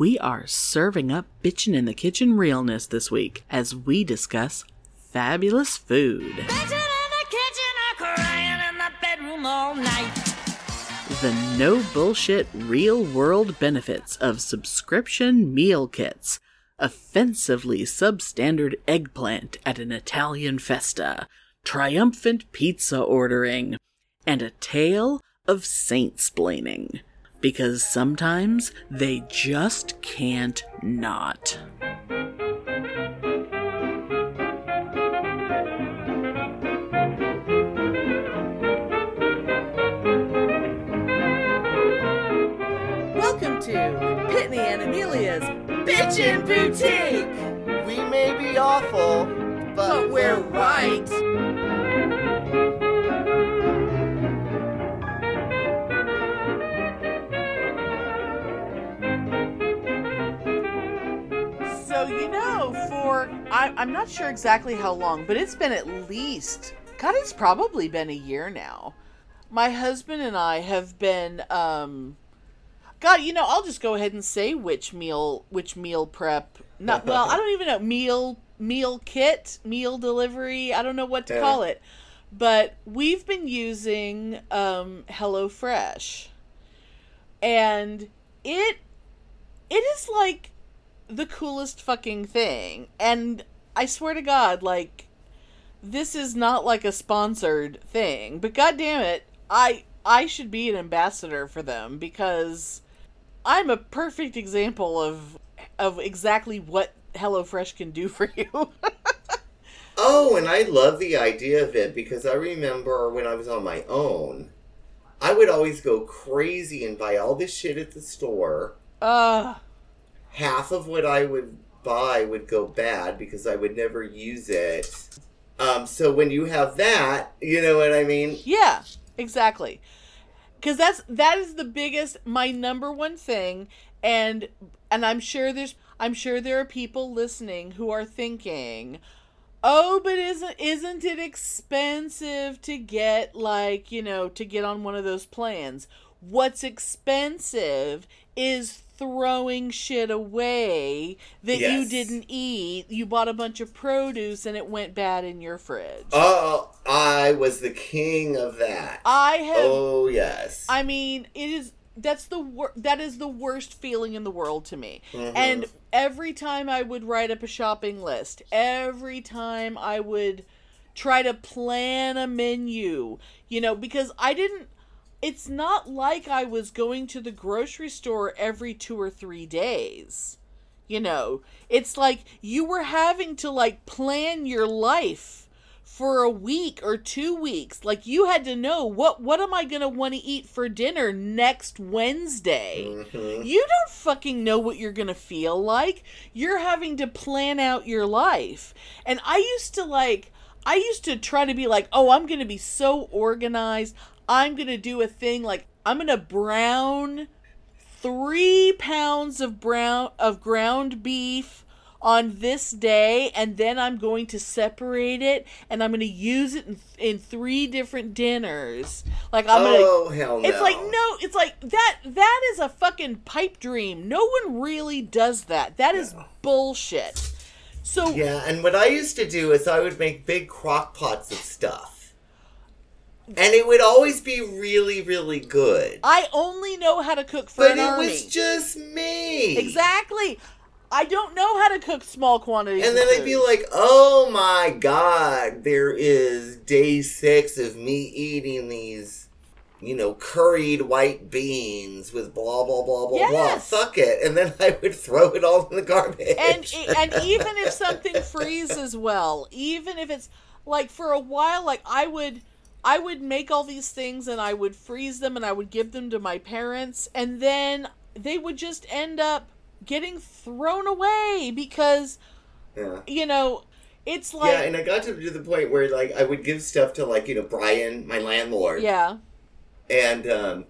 We are serving up bitchin' in the kitchen realness this week as we discuss fabulous food. Bitchin' in the kitchen or crying in the bedroom all night. The no bullshit real world benefits of subscription meal kits. Offensively substandard eggplant at an Italian festa. Triumphant pizza ordering. And a tale of saint splaining. Because sometimes they just can't not. Welcome to Pitney and Amelia's Bitchin' Boutique, We may be awful, but, but we're right. I, I'm not sure exactly how long, but it's been at least God, it's probably been a year now. My husband and I have been um God, you know, I'll just go ahead and say which meal which meal prep. Not well, I don't even know meal meal kit, meal delivery. I don't know what to Yeah. call it. But we've been using um HelloFresh. And it it is like the coolest fucking thing. And I swear to God, like this is not like a sponsored thing, but god damn it, I I should be an ambassador for them because I'm a perfect example of of exactly what HelloFresh can do for you. Oh, and I love the idea of it because I remember when I was on my own, I would always go crazy and buy all this shit at the store. uh Half of what I would buy would go bad because I would never use it. Um, so when you have that, you know what I mean? Yeah, exactly. Cuz that's that is the biggest my number one thing and and I'm sure there's I'm sure there are people listening who are thinking, "Oh, but isn't isn't it expensive to get like, you know, to get on one of those plans?" What's expensive is throwing shit away that you didn't eat. You bought a bunch of produce and it went bad in your fridge. Oh, I was the king of that. I have oh, yes. I mean, it is that's the wor- that is the worst feeling in the world to me. Mhm. And every time I would write up a shopping list, every time I would try to plan a menu, you know, because I didn't it's not like I was going to the grocery store every 2 or 3 days. You know, it's like you were having to like plan your life for a week or two weeks. Like you had to know what what am I gonna want to eat for dinner next Wednesday. Mhm. You don't fucking know what you're gonna feel like. You're having to plan out your life. And I used to like I used to try to be like, oh, I'm gonna be so organized. I'm gonna do a thing like I'm gonna brown three pounds of brown of ground beef on this day and then i'm going to separate it and i'm going to use it in, in three different dinners like i'm oh, gonna hell no. it's like no it's like that that is a fucking pipe dream no one really does that That is No. bullshit so Yeah, and what I used to do is I would make big crock pots of stuff. And it would always be really, really good. i only know how to cook for But an it army was just me. exactly i don't know how to cook small quantities And then I'd be like, oh my god, there is day six of me eating these, you know, curried white beans with blah, blah, blah, blah, Yes. blah. Fuck it. And then I would throw it all in the garbage. and and even if something freezes well, even if it's like for a while, like I would, I would make all these things and I would freeze them and I would give them to my parents, and then they would just end up getting thrown away because yeah. you know it's like yeah, and I got to, to the point where like I would give stuff to like you know Brian, my landlord, yeah and um,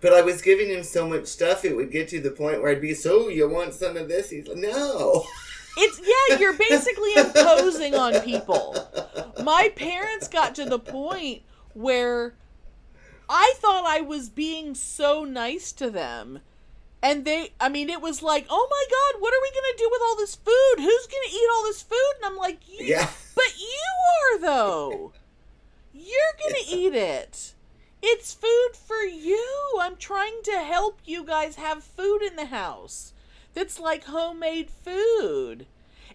but I was giving him so much stuff, it would get to the point where I'd be, so you want some of this? He's like, no. It's yeah, you're basically imposing on people. My parents got to the point where I thought I was being so nice to them And they, I mean, it was like, oh my God, what are we going to do with all this food? Who's going to eat all this food? And I'm like, you, Yeah. but you are, though. You're going to eat it. It's food for you. I'm trying to help you guys have food in the house that's like homemade food.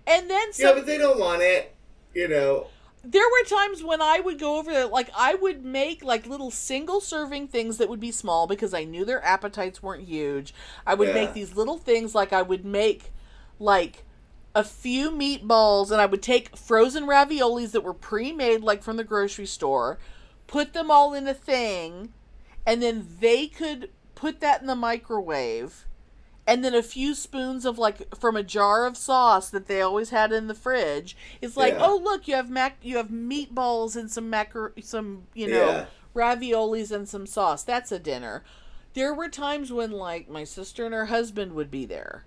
And then so Yeah, but they don't want it. You know. there were times when I would go over there, like I would make like little single serving things that would be small because I knew their appetites weren't huge. I would Yeah. make these little things like I would make like a few meatballs and I would take frozen raviolis that were pre-made like from the grocery store, put them all in a thing, and then they could put that in the microwave and then a few spoons of like from a jar of sauce that they always had in the fridge. It's like, Yeah. oh look, you have mac, you have meatballs and some macro, some you know Yeah. raviolis and some sauce. That's a dinner. There were times when like my sister and her husband would be there,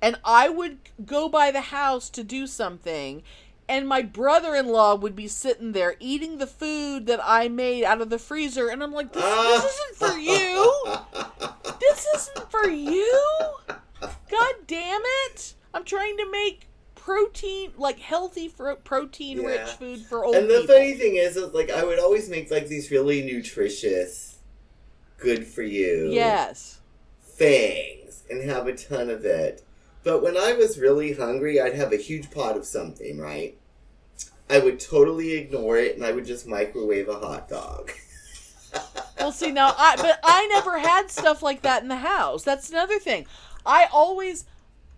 and I would go by the house to do something. And my brother in law would be sitting there eating the food that I made out of the freezer. And I'm like, this, this ah. isn't for you this isn't for you. God damn it! I'm trying to make protein, like healthy, fro- protein-rich Yeah. food for old people. And the people. funny thing is, is like I would always make like these really nutritious, good for you yes. things and have a ton of it. But when I was really hungry, I'd have a huge pot of something, right? I would totally ignore it and I would just microwave a hot dog. Well, see now, I but I never had stuff like that in the house. That's another thing. I always,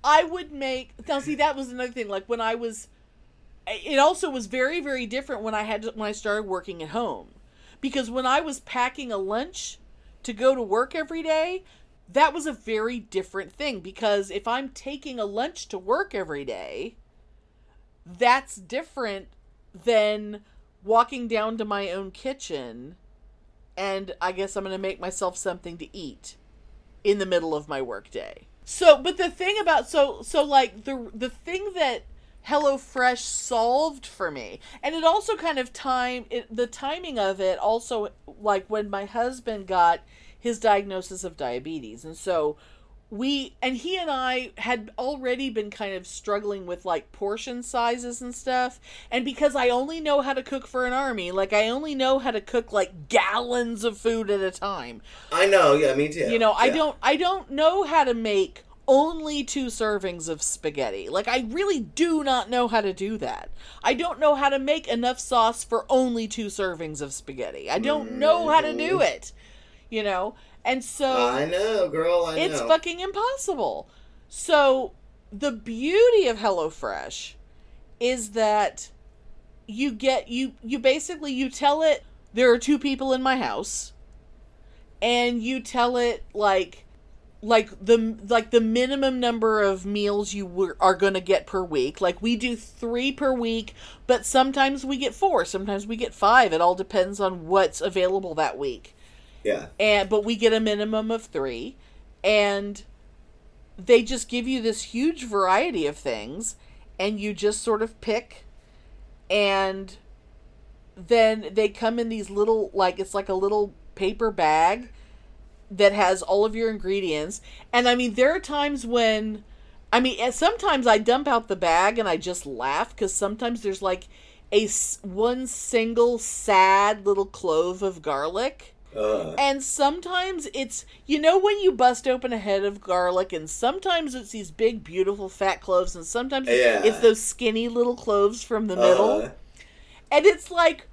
I would make. Now, see, that was another thing. Like when I was, it also was very, very different when I had when I started working at home, because when I was packing a lunch to go to work every day, that was a very different thing. Because if I'm taking a lunch to work every day, that's different than walking down to my own kitchen and I guess I'm going to make myself something to eat in the middle of my workday. So, but the thing about so so like the the thing that HelloFresh solved for me, and it also kind of time it, the timing of it also like when my husband got his diagnosis of diabetes, and so we and he and I had already been kind of struggling with like portion sizes and stuff. And because I only know how to cook for an army, like I only know how to cook like gallons of food at a time. I know, yeah, me too. You know, I don't I don't know how to make only two servings of spaghetti. Like I really do not know how to do that. I don't know how to make enough sauce for only two servings of spaghetti. I don't know how to do mm. it. You know? And so I know, girl, I it's know. fucking impossible. So the beauty of HelloFresh is that you get you you basically you tell it there are two people in my house and you tell it like like the like the minimum number of meals you were, are going to get per week like we do 3 per week but sometimes we get 4 sometimes we get 5 it all depends on what's available that week yeah. and but we get a minimum of three. And they just give you this huge variety of things and you just sort of pick. And then they come in these little like it's like a little paper bag that has all of your ingredients. And i mean there are times when i mean sometimes i dump out the bag and i just laugh because sometimes there's like a one single sad little clove of garlic Uh, and sometimes it's you know when you bust open a head of garlic and sometimes it's these big beautiful fat cloves and sometimes Yeah. it's those skinny little cloves from the middle uh, and it's like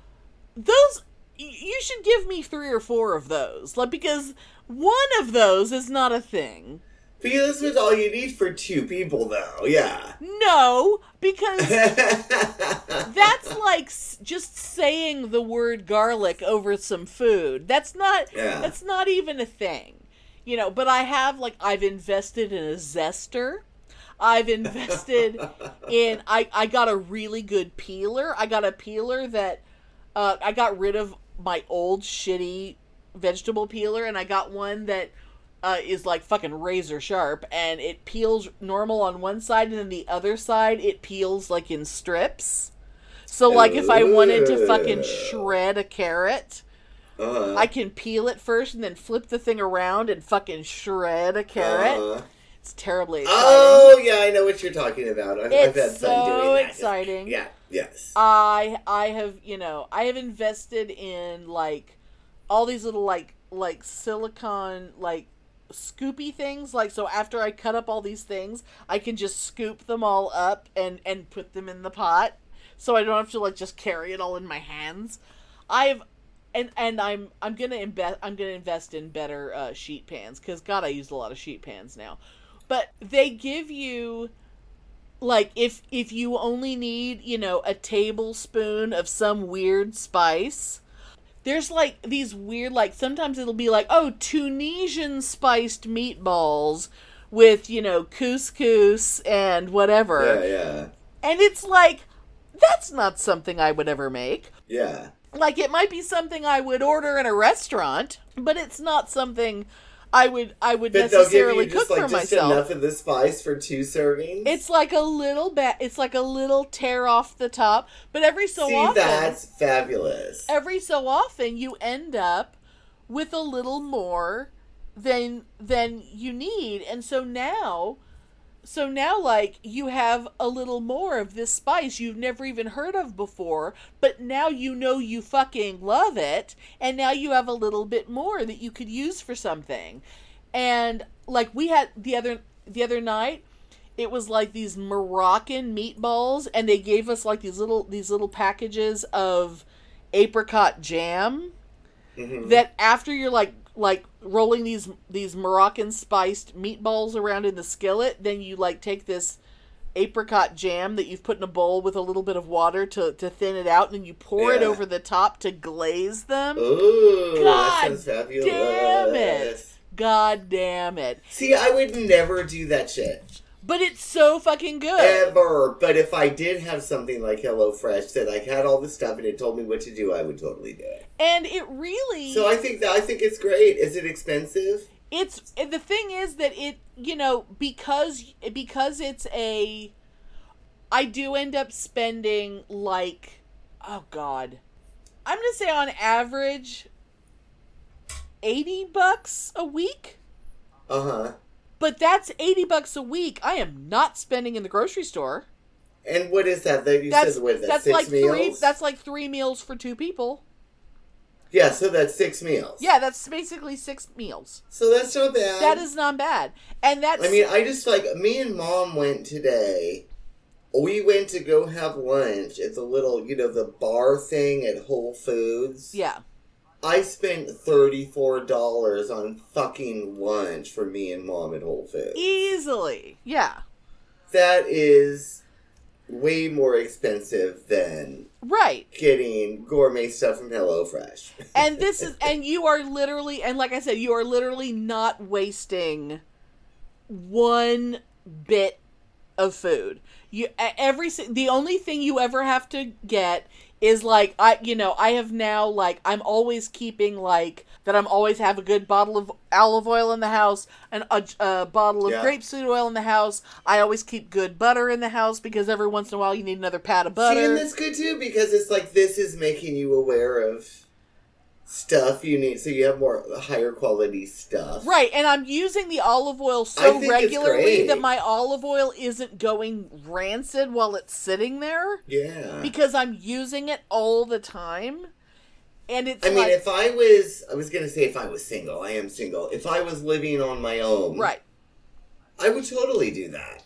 those. You should give me 3 or 4 of those like because one of those is not a thing because this was all you need for two people, though. Yeah. no because that's like s- just saying the word garlic over some food. That's not Yeah. that's not even a thing. You know, but I have like I've invested in a zester. I've invested in I I got a really good peeler. I got a peeler that uh I got rid of my old shitty vegetable peeler and I got one that uh, is like fucking razor sharp and it peels normal on one side and then the other side it peels like in strips. So like if I wanted to fucking shred a carrot, Uh-huh. I can peel it first and then flip the thing around and fucking shred a carrot. Uh-huh. It's terribly exciting. Oh yeah, I know what you're talking about. I've, I've It's had fun so doing that. exciting. Yeah. Yes. I I have you know I have invested in like all these little like like silicone like scoopy things like so after I cut up all these things I can just scoop them all up and and put them in the pot so I don't have to like just carry it all in my hands. I've and and I'm I'm gonna invest I'm gonna invest in better uh, sheet pans because God I use a lot of sheet pans now, but they give you like if if you only need you know a tablespoon of some weird spice there's like these weird like sometimes it'll be like oh tunisian spiced meatballs with you know couscous and whatever. Yeah, yeah, and it's like that's not something i would ever make. Yeah. like it might be something i would order in a restaurant but it's not something i would i would But necessarily cook just like for just myself enough of the spice for two servings. it's like a little bit. It's like a little tear off the top, but every so See, often, that's fabulous. every so often, you end up with a little more than than you need, and so now, so now, like you have a little more of this spice you've never even heard of before, but now you know you fucking love it, and now you have a little bit more that you could use for something, and like we had the other the other night it was like these Moroccan meatballs and they gave us like these little these little packages of apricot jam Mhm. that after you're like like rolling these these Moroccan spiced meatballs around in the skillet. Then you like take this apricot jam that you've put in a bowl with a little bit of water to to thin it out and then you pour it over the top to glaze them. Ooh, God that sounds fabulous. damn it. God damn it. See, I would never do that shit. But it's so fucking good Ever. But if I did have something like HelloFresh that like had all the stuff and it told me what to do, I would totally do it. and it really So I think that I think it's great. Is it expensive? it's the thing is that it you know because because it's a i do end up spending like oh god i'm gonna say on average 80 bucks a week Uh huh. But that's 80 bucks a week i am not spending in the grocery store And what is that? That you that's said what that? that's six like meals? three that's like three meals for two people yeah. So that's six meals. yeah that's basically six meals So that's not bad. that is not bad and that's I mean, I just like me and mom went today. We went to go have lunch at the little, you know, the bar thing at Whole Foods. yeah I spent thirty-four dollars on fucking lunch for me and mom at Whole Foods. easily yeah That is way more expensive than right getting gourmet stuff from HelloFresh. and this is and you are literally and like i said you are literally not wasting one bit of food you every the only thing you ever have to get is like i you know i have now like i'm always keeping like that i'm always have a good bottle of olive oil in the house and a, a bottle of Yeah. grapeseed oil in the house i always keep good butter in the house because every once in a while you need another pat of butter See, and that's good too because it's like this is making you aware of stuff you need, so you have more higher quality stuff. Right, and I'm using the olive oil so regularly that my olive oil isn't going rancid while it's sitting there Yeah. because I'm using it all the time. And it's I mean, if I was, I was gonna say if I was single, I am single. If I was living on my own, right. I would totally do that.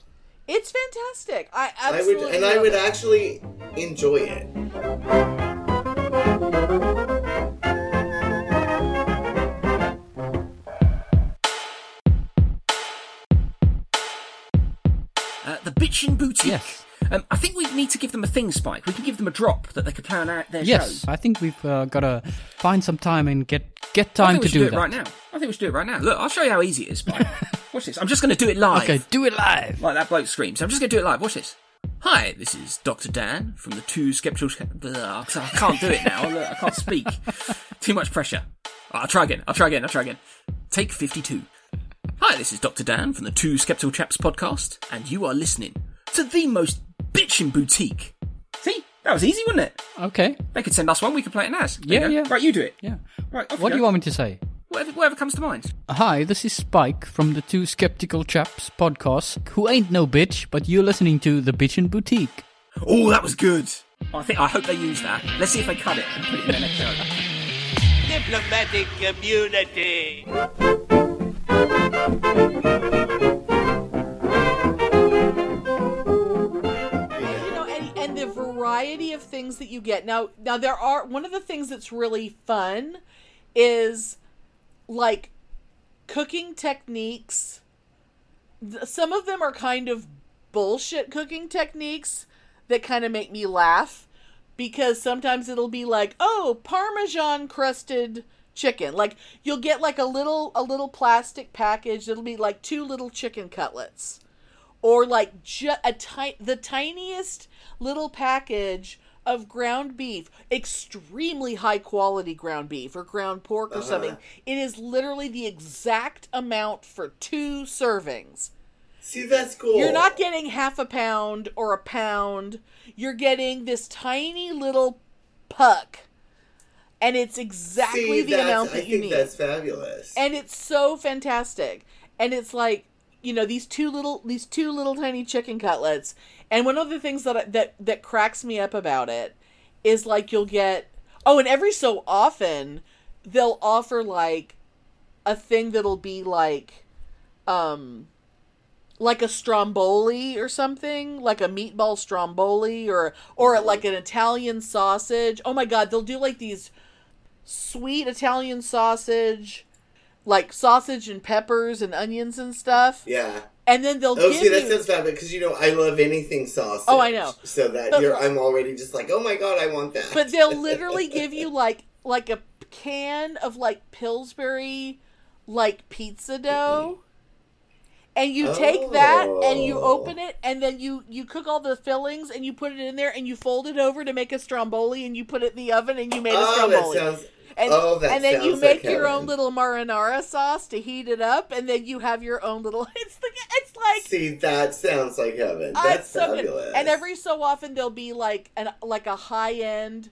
It's fantastic. I I would, and I would it. actually enjoy it. Bitchin' Boutique. Yes. Um, I think we need to give them a thing, Spike. We can give them a drop that they could plan out their Yes, show. I think we've uh, got to find some time and get get I time think we to should do, do, that. it right now. I think we should do it right now. Look, I'll show you how easy it is, Spike. Watch this. I'm just going to do it live. Okay, do it live. Like that bloke screams. I'm just going to do it live. Watch this. Hi, this is Dr. Dan from the Two Skeptical... I can't do it now. Look, I can't speak. Too much pressure. I'll try again. I'll try again. I'll try again. Take 52. Hi, this is Dr. Dan from the Two Skeptical Chaps podcast, and you are listening to the most bitchin' boutique. See? That was easy, wasn't it? Okay. They could send us one. We could play it as. There Yeah, you go. yeah. Right, you do it. Yeah. Right. Off What do go. you want me to say? Whatever, whatever comes to mind. Hi, this is Spike from the Two Skeptical Chaps podcast, who ain't no bitch, but you're listening to The Bitchin' Boutique. Oh, that was good. I think I hope they use that. Let's see if they cut it and put it in their next show. Diplomatic community. Variety of things that you get. Now now there are one of the things that's really fun is like cooking techniques. Some of them are kind of bullshit cooking techniques that kind of make me laugh because sometimes it'll be like oh parmesan crusted chicken like you'll get like a little a little plastic package that'll be like two little chicken cutlets or like ju- a ti- the tiniest little package of ground beef, extremely high quality ground beef or ground pork or something. Uh-huh. It is literally the exact amount for two servings. See, that's cool. You're not getting half a pound or a pound. You're getting this tiny little puck. And it's exactly See, the amount I that you think need. that's fabulous. and it's so fantastic. And it's like you know these two little these two little tiny chicken cutlets. And one of the things that that that cracks me up about it is like you'll get oh and every so often they'll offer like a thing that'll be like um like a stromboli or something like a meatball stromboli or or like an italian sausage. Oh my god they'll do like these sweet italian sausage like sausage and peppers and onions and stuff yeah. and then they'll Oh, give see, that you sounds fabulous because you know I love anything sausage. Oh, I know. So that But- you're, I'm already just like, oh my god, I want that. but they'll literally give you like like a can of like Pillsbury like pizza dough. And you take that and you Oh. open it and then you you cook all the fillings and you put it in there and you fold it over to make a stromboli and you put it in the oven and you made a oh, that stromboli. sounds. And, oh, that and then you make like your own little marinara sauce to heat it up and then you have your own little it's the it's like See, that sounds like heaven. That's so fabulous. good. And every so often there'll be like an like a high end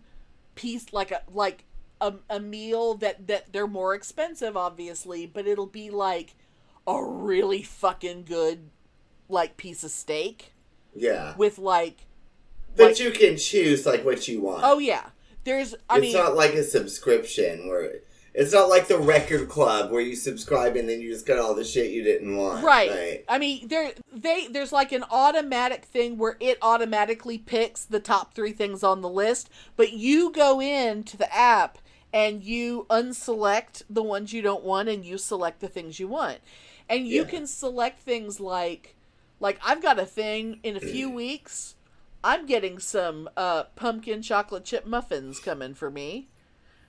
piece, like a like a, a meal that that they're more expensive, obviously, but it'll be like a really fucking good like piece of steak yeah, with like but like- you can choose like what you want. oh yeah. There's I it's mean not like a subscription where it's not like the record club where you subscribe and then you just get all the shit you didn't want. Right. right? I mean, there they there's like an automatic thing where it automatically picks the top 3 things on the list, but you go into the app and you unselect the ones you don't want and you select the things you want. And you Yeah. can select things like like I've got a thing in a few mm. weeks. I'm getting some uh pumpkin chocolate chip muffins coming for me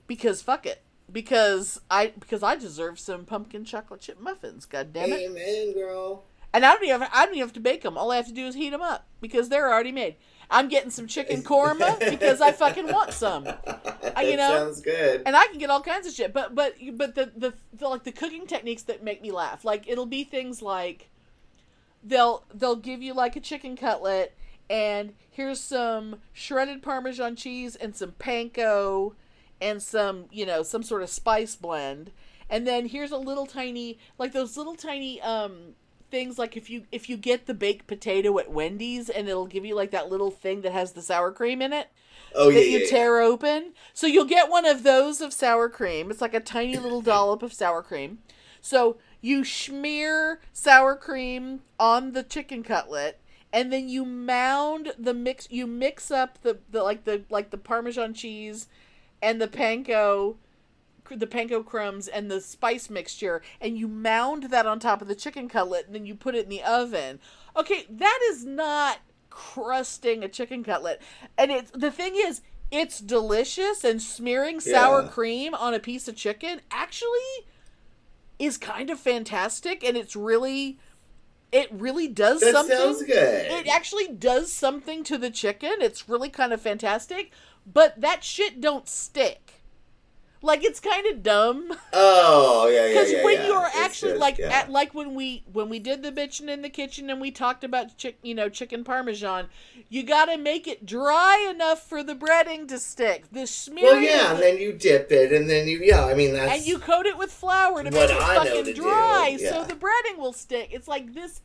because fuck it. Because I because I deserve some pumpkin chocolate chip muffins. God damn it! Amen, girl. And I don't even I don't even have to bake them. All I have to do is heat them up because they're already made. I'm getting some chicken korma because I fucking want some, that you know, sounds good. and I can get all kinds of shit. But but but the, the the like the cooking techniques that make me laugh, like it'll be things like they'll they'll give you like a chicken cutlet and here's some shredded parmesan cheese and some panko and some you know some sort of spice blend and then here's a little tiny like those little tiny um things like if you if you get the baked potato at Wendy's and it'll give you like that little thing that has the sour cream in it oh yeah, that yeah, you yeah. tear open. So you'll get one of those of sour cream. It's like a tiny little dollop of sour cream. So you smear sour cream on the chicken cutlet and then you mound the mix you mix up the, the like the like the parmesan cheese and the panko the panko crumbs and the spice mixture and you mound that on top of the chicken cutlet and then you put it in the oven. Okay, that is not crusting a chicken cutlet. And it's the thing is it's delicious and smearing sour Yeah. cream on a piece of chicken actually is kind of fantastic and it's really it really does That something sounds good. it actually does something to the chicken. It's really kind of fantastic, but that shit don't stick. Like it's kind of dumb Oh yeah, yeah, because yeah. when yeah. you're It's actually just- like yeah. at like when we when we did the bitchin' in the kitchen and we talked about chick you know chicken parmesan, you got to make it dry enough for the breading to stick. The smearing, Well, yeah, and then you dip it, and then you, yeah, I mean that's and you coat it with flour to make it I fucking dry so the breading will stick. It's like this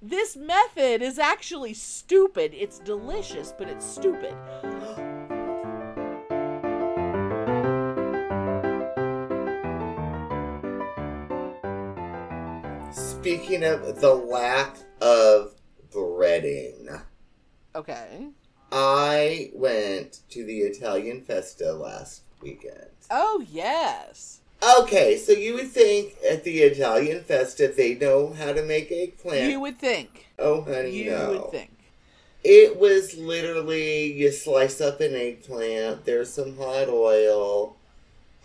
this method is actually stupid. It's delicious, but it's stupid. Speaking of the lack of breading, Okay. I went to the Italian Festa last weekend. Oh yes. Okay, so you would think at the Italian Festa they know how to make eggplant. You would think. oh, honey, You no. would think. It was literally you slice up an eggplant, there's some hot oil,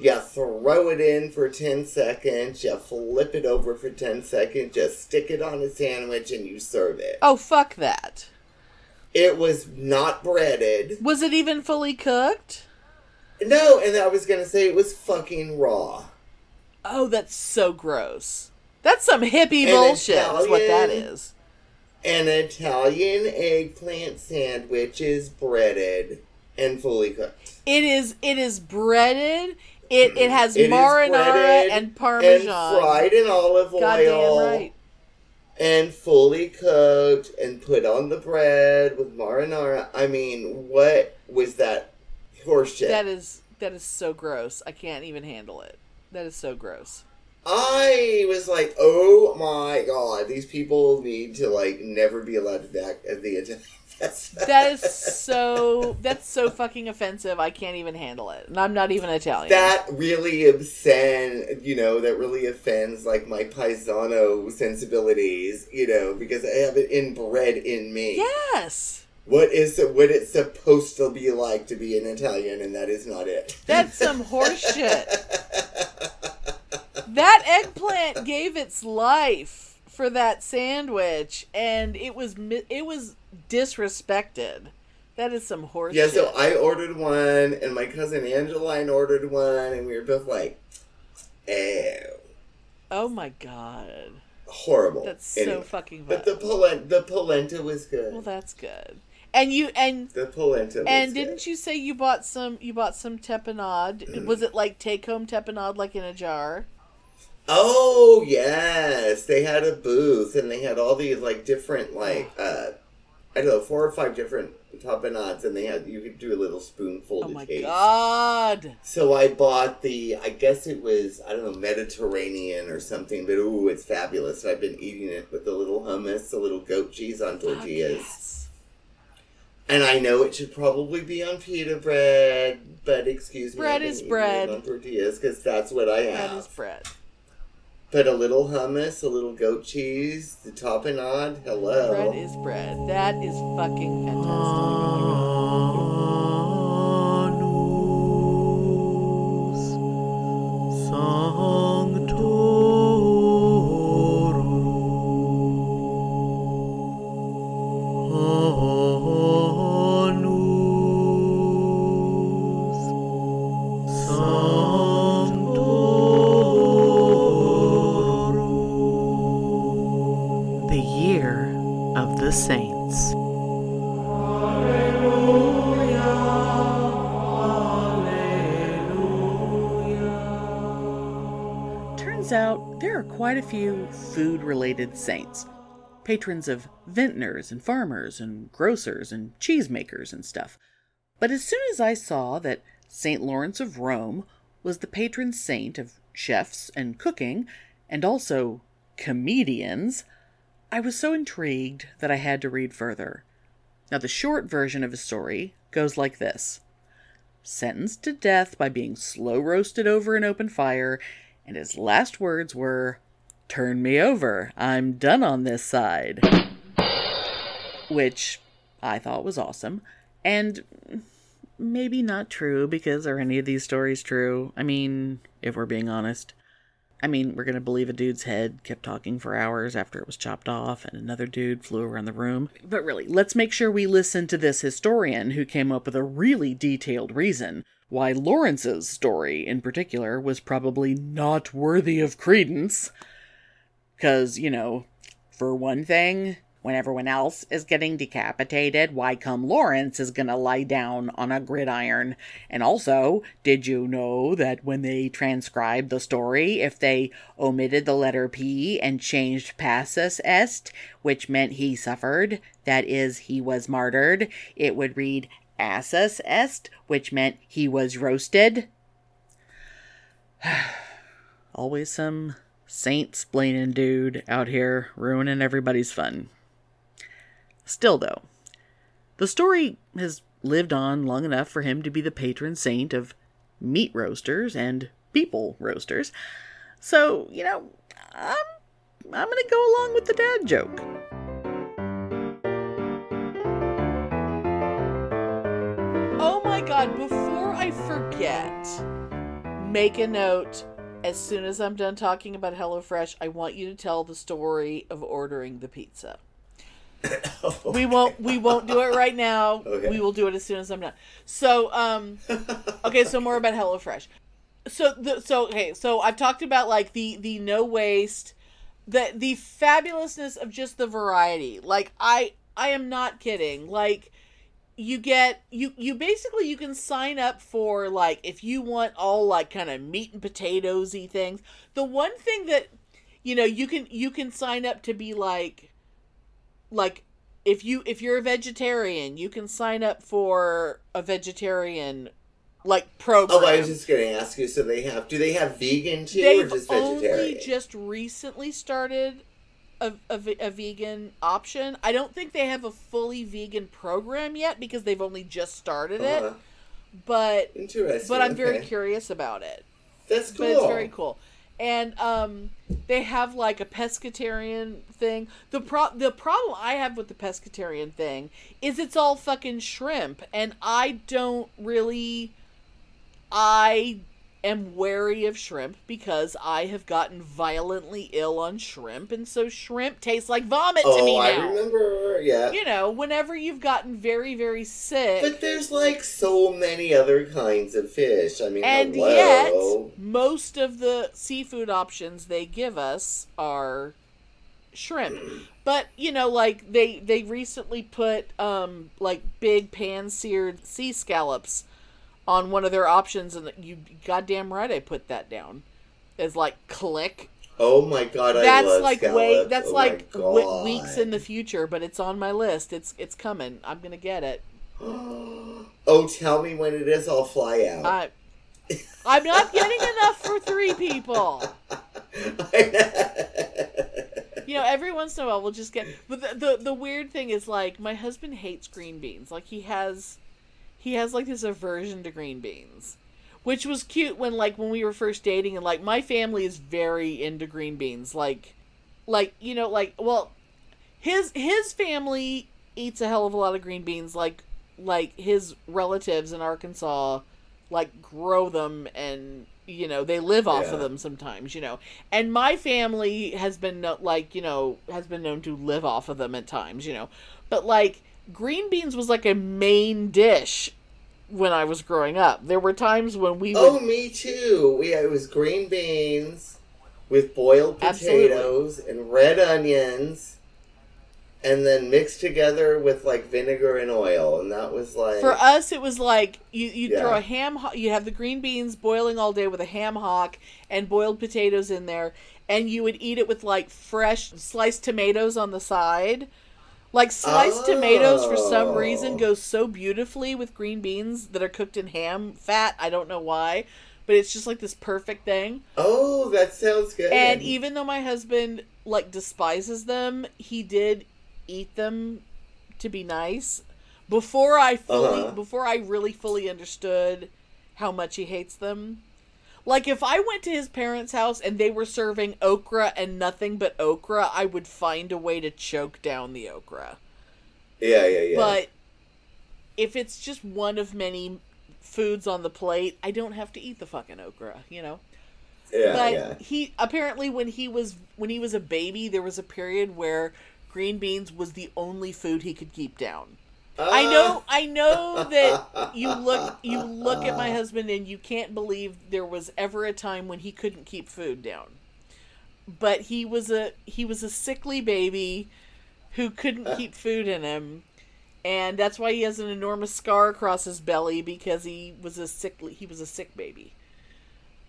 you throw it in for 10 seconds, you flip it over for 10 seconds, just stick it on a sandwich, and you serve it. Oh fuck that. It was not breaded. Was it even fully cooked? No, and I was gonna say it was fucking raw. Oh, that's so gross. That's some hippie And bullshit. Is what that is. An Italian eggplant sandwich is breaded and fully cooked. It is. It is breaded. It it has It marinara and parmesan. and fried in olive Goddamn oil right. and fully cooked and put on the bread with marinara. I mean, what was that horseshit? That is that is so gross. I can't even handle it. That is so gross. I was like, oh my god, these people need to like never be allowed to back at the Italian. That is so. That's so fucking offensive. I can't even handle it. And I'm not even Italian. that really obscene, you know, that really offends like my paisano sensibilities, you know, because I have it inbred in me. yes. What is what it's supposed to be like to be an Italian, and that is not it. That's some horseshit. that eggplant gave its life for that sandwich, and it was it was disrespected. That is some horse. Yeah, so I ordered one, and my cousin Angeline ordered one, and we were both like, "Ew, oh my god, horrible." that's so Anyway, fucking. But the polenta, the polenta was good. well, that's good. And you and the polenta. Was and good. didn't you say you bought some? You bought some tapenade. Was it like take home tapenade, like in a jar? Oh yes, they had a booth, and they had all these like different like uh, I don't know, four or five different tapenades, and they had you could do a little spoonful Oh to my taste. god! So I bought the, I guess it was, I don't know, Mediterranean or something, but ooh, it's fabulous. I've been eating it with the little hummus, the little goat cheese on tortillas. yes. And I know it should probably be on pita bread, but excuse me. Bread is bread. On tortillas, because that's what I have. is bread. But a little hummus, a little goat cheese, the tapenade, hello. Bread is bread. That is fucking fantastic. Oh quite a few food related saints, patrons of vintners and farmers and grocers and cheesemakers and stuff. But as soon as I saw that St. Lawrence of Rome was the patron saint of chefs and cooking, and also comedians, I was so intrigued that I had to read further. Now, the short version of his story goes like this Sentenced to death by being slow roasted over an open fire, and his last words were, Turn me over, I'm done on this side. Which I thought was awesome. And maybe not true, because are any of these stories true? I mean, if we're being honest. I mean, we're gonna believe a dude's head kept talking for hours after it was chopped off, and another dude flew around the room. But really, let's make sure we listen to this historian who came up with a really detailed reason why Lawrence's story in particular was probably not worthy of credence. Because, you know, for one thing, when everyone else is getting decapitated, why come Lawrence is gonna lie down on a gridiron? And also, did you know that when they transcribed the story, if they omitted the letter P and changed passus est, which meant he suffered, that is, he was martyred, it would read assus est, which meant he was roasted? Always some saint splaining dude out here ruining everybody's fun. Still, though, the story has lived on long enough for him to be the patron saint of meat roasters and people roasters. So, you know, I'm, I'm going to go along with the dad joke. Oh my god, before I forget, make a note. As soon as I'm done talking about HelloFresh, I want you to tell the story of ordering the pizza. We won't we won't do it right now. Okay. We will do it as soon as I'm done. So, um okay, so more about HelloFresh. So the so okay, so I've talked about like the the no waste, the the fabulousness of just the variety. Like I I am not kidding. Like you get you you basically you can sign up for like if you want all like kind of meat and potatoesy things. The one thing that you know you can you can sign up to be like like if you if you're a vegetarian, you can sign up for a vegetarian like program. Oh, I was just going to ask you. So they have? Do they have vegan too, or They've just only just recently started a, a, a vegan option. I don't think they have a fully vegan program yet because they've only just started Uh-huh. it. But Interesting. but I'm very okay. curious about it. That's cool. But it's very cool. And um, they have like a pescatarian thing. The pro the problem I have with the pescatarian thing is it's all fucking shrimp, and I don't really. I am wary of shrimp because I have gotten violently ill on shrimp, and so shrimp tastes like vomit to Oh, me I remember. Yeah. You know, whenever you've gotten very, very sick. But there's like so many other kinds of fish. I mean, and hello. yet most of the seafood options they give us are shrimp but you know like they they recently put um like big pan seared sea scallops on one of their options and you goddamn right i put that down as like click Oh my god, I that's like scallops. way that's oh like w- weeks in the future but it's on my list it's it's coming i'm gonna get it Oh, tell me when it is. I'll fly out. i i'm not getting enough for three people you know, every once in a while we'll just get. But the, the the weird thing is like my husband hates green beans. Like he has, he has like this aversion to green beans, which was cute when like when we were first dating and like my family is very into green beans. Like, like you know, like well, his his family eats a hell of a lot of green beans. Like like his relatives in Arkansas like grow them and you know they live off Yeah. of them sometimes you know and my family has been like you know has been known to live off of them at times you know but like green beans was like a main dish when i was growing up there were times when we would oh, me too. We it was green beans with boiled Absolutely. potatoes and red onions, and then mixed together with like vinegar and oil, and that was like For us, it was like you you would throw a ham. ho- You have the green beans boiling all day with a ham hock and boiled potatoes in there, and you would eat it with like fresh sliced tomatoes on the side. Like sliced tomatoes, for some reason, Oh. go so beautifully with green beans that are cooked in ham fat. I don't know why, but it's just like this perfect thing. Oh, that sounds good. And even though my husband like despises them, he did eat them to be nice. Before I fully Uh-huh. before I really fully understood how much he hates them. Like if I went to his parents' house and they were serving okra and nothing but okra, I would find a way to choke down the okra. yeah, yeah, yeah. But if it's just one of many foods on the plate, I don't have to eat the fucking okra, you know? yeah, but yeah. he apparently when he was when he was a baby there was a period where green beans was the only food he could keep down I know I know that you look you look at my husband and you can't believe there was ever a time when he couldn't keep food down. But he was a he was a sickly baby who couldn't keep food in him. And that's why he has an enormous scar across his belly because he was a sickly he was a sick baby.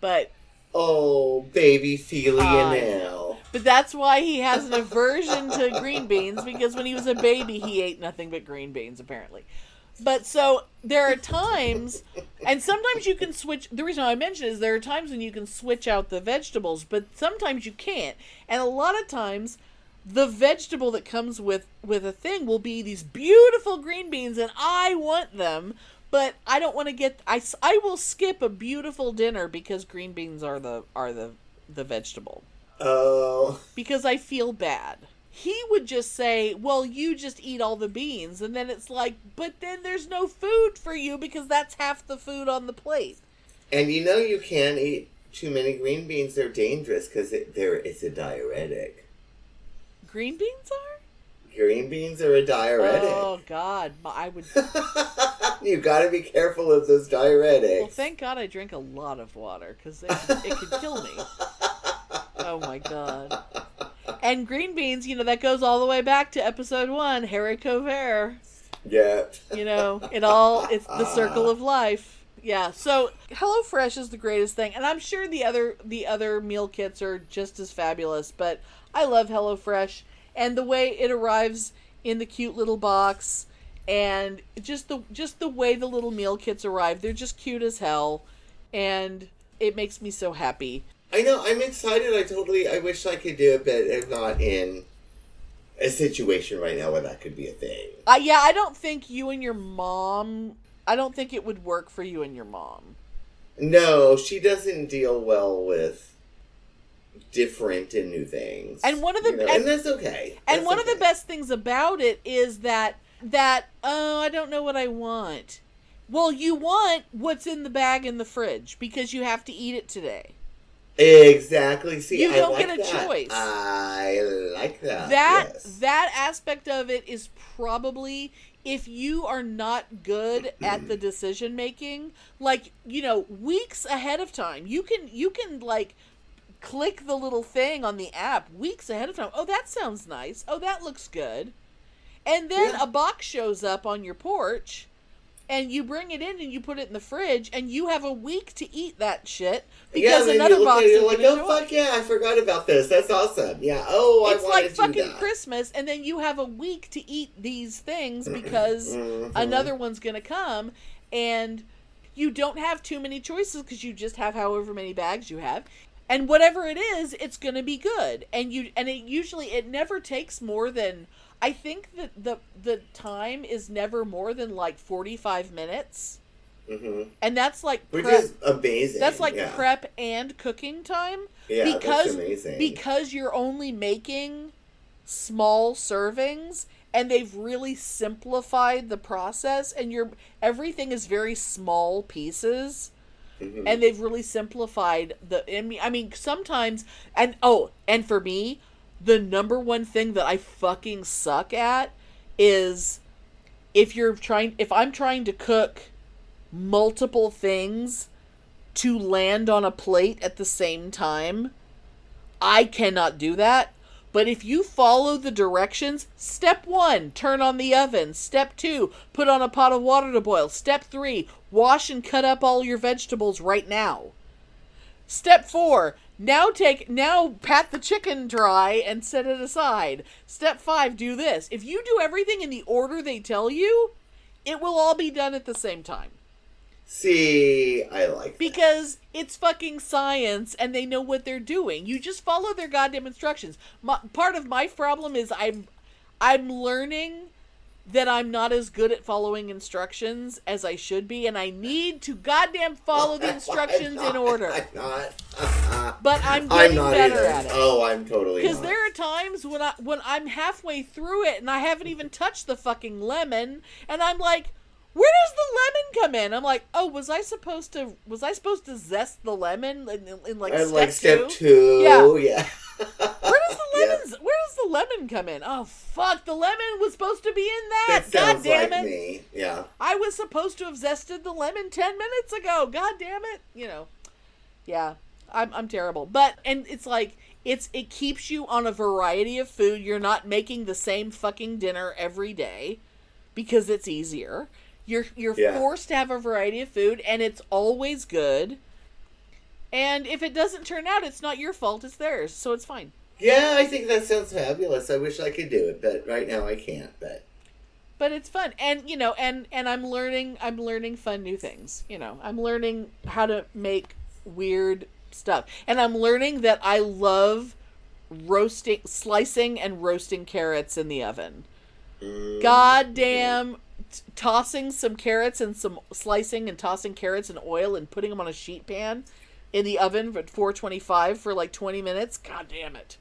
But Oh, baby I and Al. But that's why he has an aversion to green beans because when he was a baby he ate nothing but green beans apparently. But so there are times and sometimes you can switch the reason I mention is there are times when you can switch out the vegetables, but sometimes you can't. And a lot of times the vegetable that comes with with a thing will be these beautiful green beans and I want them, but I don't want to get I I will skip a beautiful dinner because green beans are the are the the vegetable Oh, because I feel bad. He would just say, "Well, you just eat all the beans." And then it's like, "But then there's no food for you because that's half the food on the plate." and you know you can't eat too many green beans. They're dangerous because it, they're it's a diuretic. Green beans are? Green beans are a diuretic. Oh god, I would You've got to be careful of those diuretics. Well, thank God I drink a lot of water cuz it, it could kill me. Oh my god. And green beans, you know, that goes all the way back to episode 1, Harry Covert. yeah. you know it all it's the ah. circle of life yeah so HelloFresh is the greatest thing and i'm sure the other the other meal kits are just as fabulous but i love HelloFresh and the way it arrives in the cute little box and just the just the way the little meal kits arrive they're just cute as hell and it makes me so happy I know. I'm excited. I totally. I wish I could do it, but I'm not in a situation right now where that could be a thing. uh, yeah i don't think you and your mom i don't think it would work for you and your mom No, she doesn't deal well with different and new things. And one of the- You know, and- and, that's okay. And That's one of the best things about it is that that oh, I don't know what I want. Well, you want what's in the bag in the fridge because you have to eat it today. Exactly. See, You I don't like get a that. choice. I like that. That yes. that aspect of it is probably if you are not good at the decision making, like, you know, weeks ahead of time, you can you can like click the little thing on the app weeks ahead of time. Oh, that sounds nice. Oh, that looks good. And then Yeah. a box shows up on your porch and you bring it in and you put it in the fridge and you have a week to eat that shit because yeah, another box is like, oh fuck yeah, I forgot about this. That's awesome. Yeah. Oh, I it's like fucking. Christmas, and then you have a week to eat these things because Mm-hmm. another one's gonna come, and you don't have too many choices because you just have however many bags you have, and whatever it is, it's gonna be good, and you and it usually it never takes more than I think that the the time is never more than like forty five minutes, hmm and that's like Which prep- is amazing. that's like yeah. prep and cooking time. Yeah, that's because amazing. because you're only making small servings and they've really simplified the process and you're everything is very small pieces. Mm-hmm. And they've really simplified the I mean, I mean sometimes and oh, and for me, the number one thing that I fucking suck at is if you're trying if I'm trying to cook multiple things to land on a plate at the same time. I cannot do that. But if you follow the directions, step one, turn on the oven. Step two, put on a pot of water to boil. Step three, wash and cut up all your vegetables right now. Step four, now take, now pat the chicken dry and set it aside. Step five, do this. If you do everything in the order they tell you, it will all be done at the same time See, I like that. because it's fucking science and they know what they're doing. You just follow their goddamn instructions. My, part of my problem is I'm I'm learning that I'm not as good at following instructions as I should be and I need to goddamn follow the instructions in order. I'm not. But I'm I'm getting not better either. at it. Oh, I'm totally. Because there are times when I when I'm halfway through it and I haven't even touched the fucking lemon, and I'm like, "Where does the lemon come in?" I'm like, "Oh, was I supposed to was I supposed to zest the lemon in, in, in like step like step two? two. Yeah. Yeah. Where does the lemons? Where does the lemon come in? Oh fuck, the lemon was supposed to be in that. That God damn like it. me. Yeah. I was supposed to have zested the lemon 10 minutes ago. God damn it. You know. Yeah. I'm I'm terrible. But and it's like it's it keeps you on a variety of food. You're not making the same fucking dinner every day because it's easier. You're you're Yeah. forced to have a variety of food and it's always good. And if it doesn't turn out, it's not your fault, it's theirs. So it's fine. Yeah, I think that sounds fabulous. I wish I could do it, but right now I can't. But. But it's fun. And you know and and i'm learning i'm learning fun new things you know. I'm learning how to make weird stuff. And i'm learning that i love roasting slicing and roasting carrots in the oven. Mm-hmm. Goddamn t- tossing some carrots and some slicing and tossing carrots in oil and putting them on a sheet pan in the oven at 425 for like 20 minutes god damn it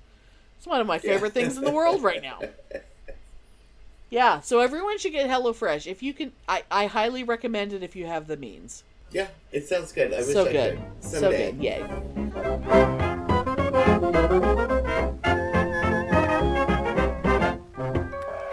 it's one of my favorite things in the world right now yeah, so everyone should get HelloFresh. If you can, I, I highly recommend it if you have the means. yeah, it sounds good. I wish So I good. could. So Someday. good. Yay.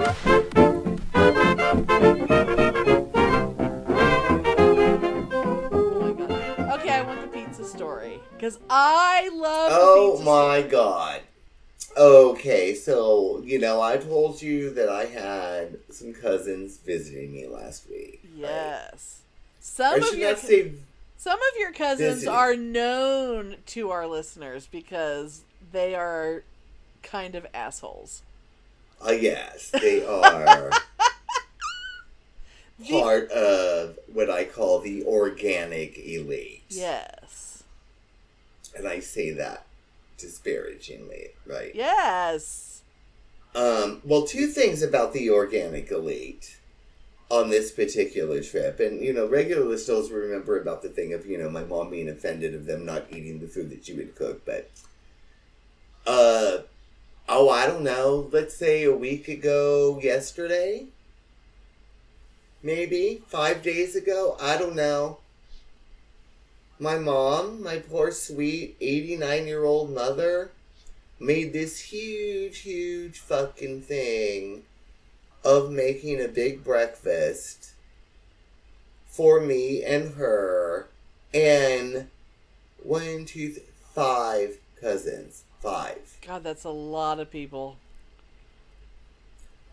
Oh my god. Okay, I want the pizza story because I love. Oh my god. Okay, so you know I told you that I had some cousins visiting me last week. Story. Yes. Some I of your some of your cousins visiting. are known to our listeners because they are kind of assholes. Uh, yes, they are part of what I call the organic elite. Yes. And I say that disparagingly, right? Yes. Um, well, two things about the organic elite on this particular trip. And, you know, regular listeners remember about the thing of, you know, my mom being offended of them not eating the food that she would cook. But, uh, oh, I don't know. Let's say a week ago, yesterday? Maybe five days ago? I don't know. My mom, my poor sweet 89 year old mother, made this huge, huge fucking thing of making a big breakfast for me and her and one, two, th- five cousins. Five. God, that's a lot of people.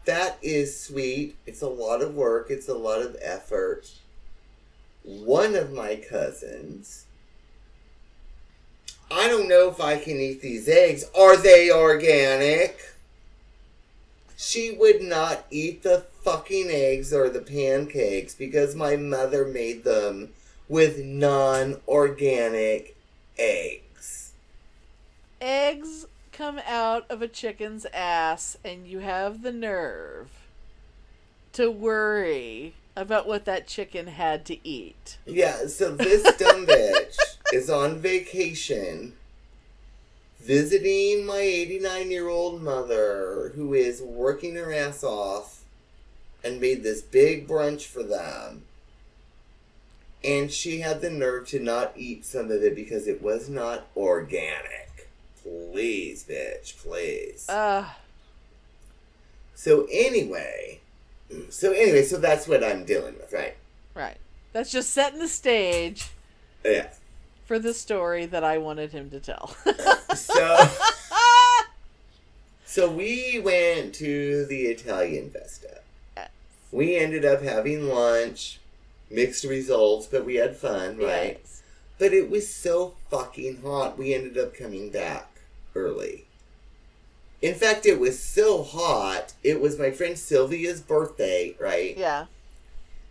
That is sweet. It's a lot of work, it's a lot of effort. One of my cousins. I don't know if I can eat these eggs. Are they organic? She would not eat the fucking eggs or the pancakes because my mother made them with non organic eggs. Eggs come out of a chicken's ass, and you have the nerve to worry about what that chicken had to eat. Yeah, so this dumb bitch is on vacation visiting my 89 year old mother who is working her ass off and made this big brunch for them. And she had the nerve to not eat some of it because it was not organic. Please, bitch, please. Uh, So anyway, so anyway, so that's what I'm dealing with, right? right. That's just setting the stage Yeah. for the story that I wanted him to tell. So, so we went to the Italian Festa. We ended up having lunch, mixed results, but we had fun, right? Yes. But it was so fucking hot, we ended up coming back early. In fact, it was so hot, it was my friend Sylvia's birthday, right? Yeah.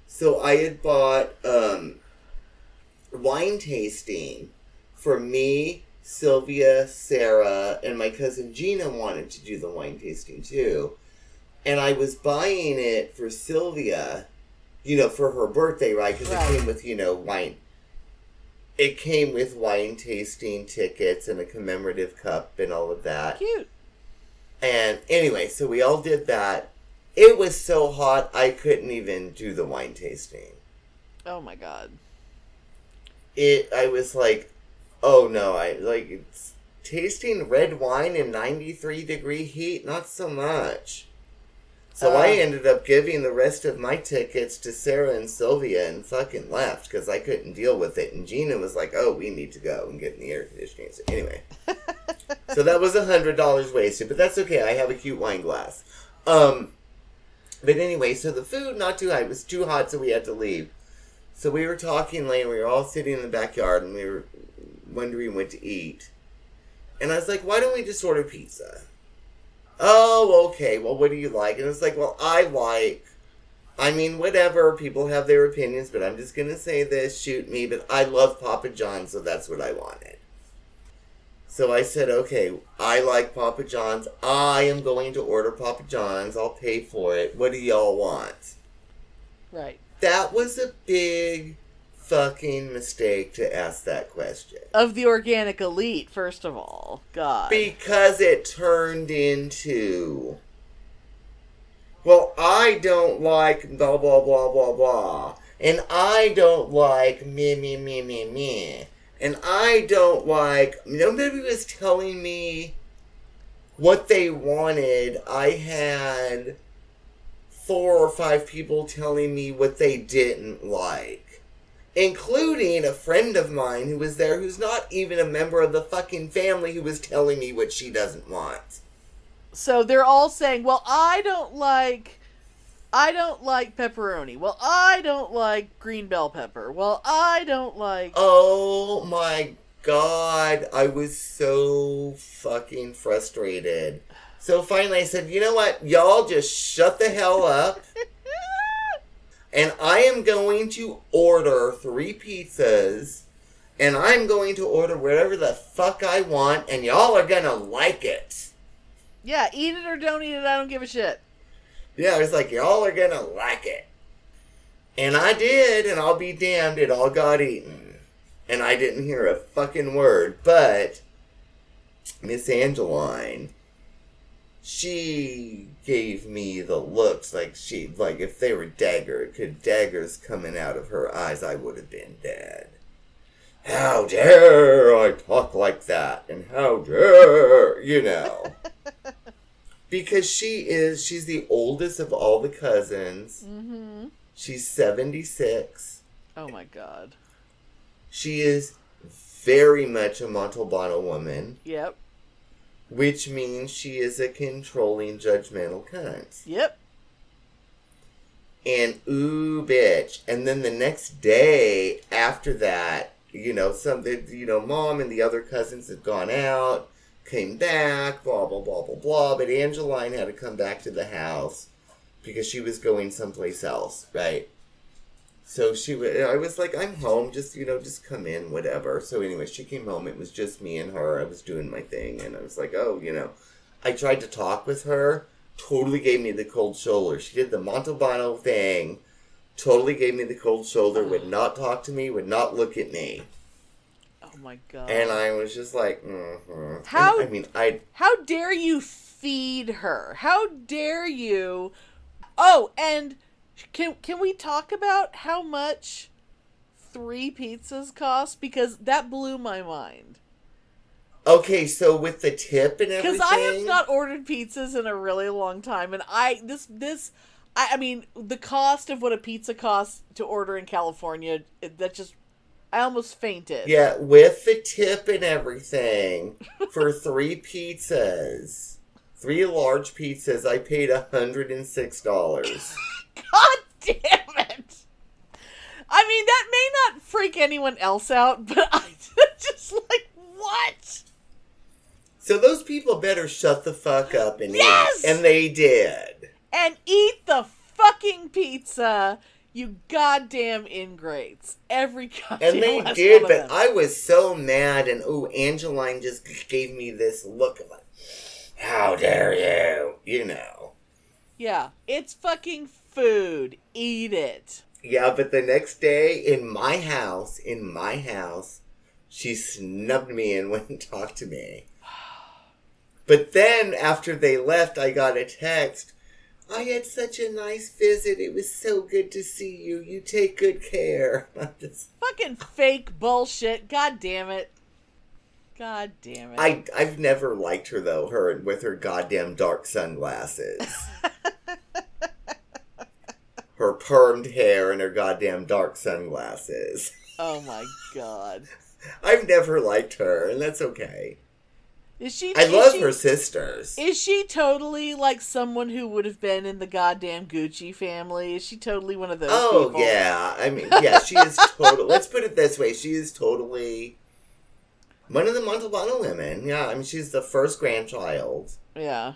So I had bought um, wine tasting for me, Sylvia, Sarah, and my cousin Gina wanted to do the wine tasting too. And I was buying it for Sylvia, you know, for her birthday, right? Because Right. it came with, you know, wine. It came with wine tasting tickets and a commemorative cup and all of that. Cute. And anyway, so we all did that. It was so hot, I couldn't even do the wine tasting. Oh my god. It, I was like, oh no, I like it's tasting red wine in 93 degree heat, not so much. So I Uh. ended up giving the rest of my tickets to Sarah and Sylvia and fucking left because I couldn't deal with it. And Gina was like, oh, we need to go and get in the air conditioning. So anyway. so that was a hundred dollars wasted, but that's okay. I have a cute wine glass. Um, but anyway, so the food not too hot. It was too hot, so we had to leave. So we were talking later. We were all sitting in the backyard, and we were wondering what to eat. And I was like, "Why don't we just order pizza?" Oh, okay. Well, what do you like? And it's like, well, I like. I mean, whatever. People have their opinions, but I'm just gonna say this. Shoot me, but I love Papa John's, so that's what I wanted. So I said, okay, I like Papa John's. I am going to order Papa John's. I'll pay for it. What do y'all want? Right. That was a big fucking mistake to ask that question. Of the organic elite, first of all. God. Because it turned into. Well, I don't like blah blah blah blah blah. And I don't like me me me me me. And I don't like nobody was telling me what they wanted. I had four or five people telling me what they didn't like. Including a friend of mine who was there who's not even a member of the fucking family who was telling me what she doesn't want. So they're all saying, "Well, I don't like I don't like pepperoni. Well, I don't like green bell pepper. Well, I don't like Oh my god, I was so fucking frustrated. So finally I said, you know what? Y'all just shut the hell up. and I am going to order three pizzas. And I'm going to order whatever the fuck I want. And y'all are gonna like it. Yeah, eat it or don't eat it, I don't give a shit." Yeah, I was like, y'all are gonna like it. And I did, and I'll be damned, it all got eaten. And I didn't hear a fucking word, but Miss Angeline, she gave me the looks like she, like if they were dagger, could daggers coming out of her eyes, I would have been dead. How dare I talk like that? And how dare, you know. because she is, she's the oldest of all the cousins. Mm-hmm. She's 76. Oh my god. She is very much a Montalbano woman, Yep. Which means she is a controlling, judgmental cunt. Yep. And ooh, bitch. And then the next day after that, you know, some, you know, mom and the other cousins had gone out, came back, blah, blah, blah, blah, blah. But Angeline had to come back to the house because she was going someplace else, right? So she I was like, I'm home, just, you know, just come in, whatever. So anyway, she came home. It was just me and her. I was doing my thing. And I was like, oh, you know, I tried to talk with her. Totally gave me the cold shoulder. She did the Montalbano thing. Totally gave me the cold shoulder. Would not talk to me. Would not look at me. Oh my god. And I was just like, mm-hmm. How- And, I mean, I How dare you feed her? How dare you? Oh, and can can we talk about how much three pizzas cost? Because that blew my mind. okay. So with the tip and everything, Because I have not ordered pizzas in a really long time, and I this this. I, I mean, the cost of what a pizza costs to order in California, it- that just, I almost fainted. Yeah, with the tip and everything for three pizzas, three large pizzas, I paid hundred and six dollars. God damn it! I mean, that may not freak anyone else out, but I just like what? So those people better shut the fuck up and Yes! eat. And they did. And eat the fucking pizza, you goddamn ingrates. Every goddamn And they did, but. I was so mad. And oh, Angeline just gave me this look of like, how dare you? You know. Yeah, it's fucking food. Eat it. Yeah, but the next day in my house, in my house, she snubbed me and went and talked to me. But then after they left, I got a text. I had such a nice visit. It was so good to see you. You take good care. Just, Fucking fake bullshit. God damn it. God damn it. I I've never liked her though. Her with her goddamn dark sunglasses. her permed hair and her goddamn dark sunglasses. Oh my god. I've never liked her, and that's okay. Is she? I is love she- her sisters. Is she totally like someone who would have been in the goddamn Gucci family? Is she totally one of those Oh people? yeah, I mean, yeah, she is total. let's put it this way: she is totally one of the Montalbano women. Yeah, I mean, she's the first grandchild. Yeah.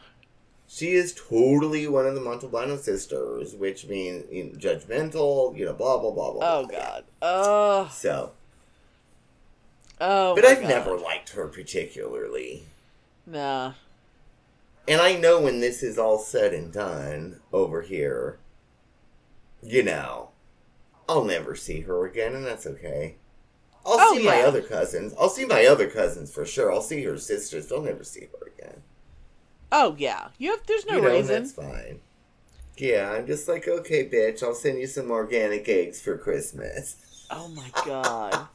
She is totally one of the Montalbano sisters, which means you know, judgmental. You know, blah blah blah blah. Oh god. Oh. So, Oh. but I've God. never liked her particularly. Nah. And I know when this is all said and done over here, you know, I'll never see her again, and that's okay. I'll Oh, see my other cousins. I'll see my other cousins for sure. I'll see her sisters. I'll never see her again. Oh yeah. You have. There's no you know, reason. that's fine. Yeah, I'm just like, okay, bitch, I'll send you some organic eggs for Christmas. Oh my god.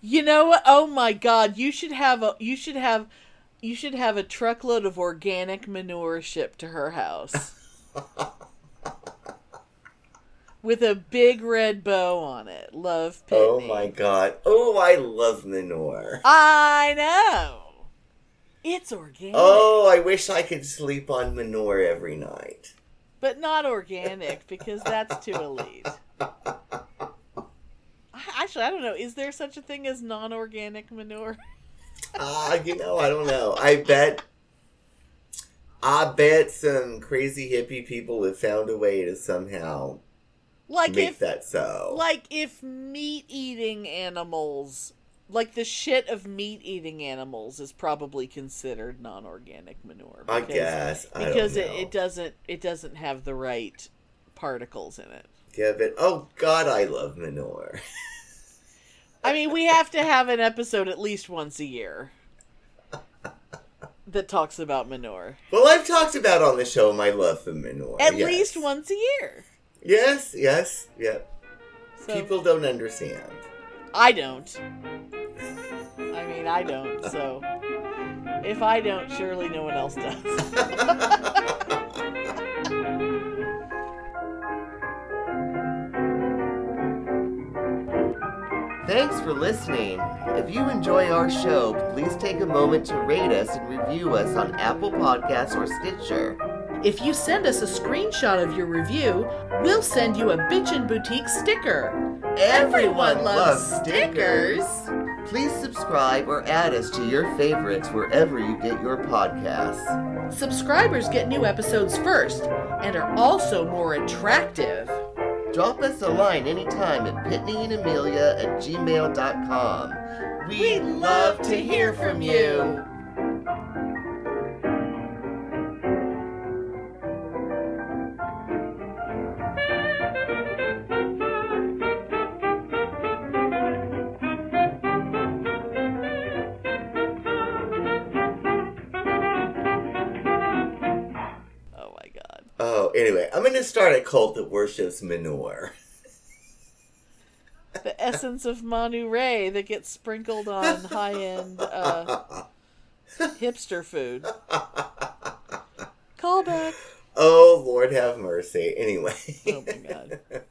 you know what? Oh my god. You should have a. You should have. You should have a truckload of organic manure shipped to her house. With a big red bow on it. Love Pitney. Oh my god. Oh, I love manure. I know. It's organic. Oh, I wish I could sleep on manure every night. But not organic because that's too elite. Actually, I don't know. Is there such a thing as non organic manure? Ah, you know, I don't know. I bet. I bet some crazy hippie people have found a way to somehow Like make if that so. like if meat eating animals like the shit of meat eating animals is probably considered non organic manure. I because- guess. I Because it, it doesn't it doesn't have the right particles in it. Yeah, but oh god, I love manure. I mean, we have to have an episode at least once a year that talks about manure. well, I've talked about on the show my love for manure. At yes. least once a year. Yes, yes, yep. So People don't understand. I don't. I mean, I don't. So if I don't, surely no one else does. Thanks for listening. If you enjoy our show, please take a moment to rate us and review us on Apple Podcasts or Stitcher. If you send us a screenshot of your review, we'll send you a Bitchin' Boutique sticker. Everyone loves stickers. Please subscribe or add us to your favorites wherever you get your podcasts. Subscribers get new episodes first and are also more attractive. Drop us a line anytime at pitneyandamelia at gmail.com. We'd love to hear from you. I'm going to start a cult that worships manure. The essence of Manu Ray that gets sprinkled on high end uh, hipster food. Callback. Oh, Lord have mercy. Anyway. Oh my god.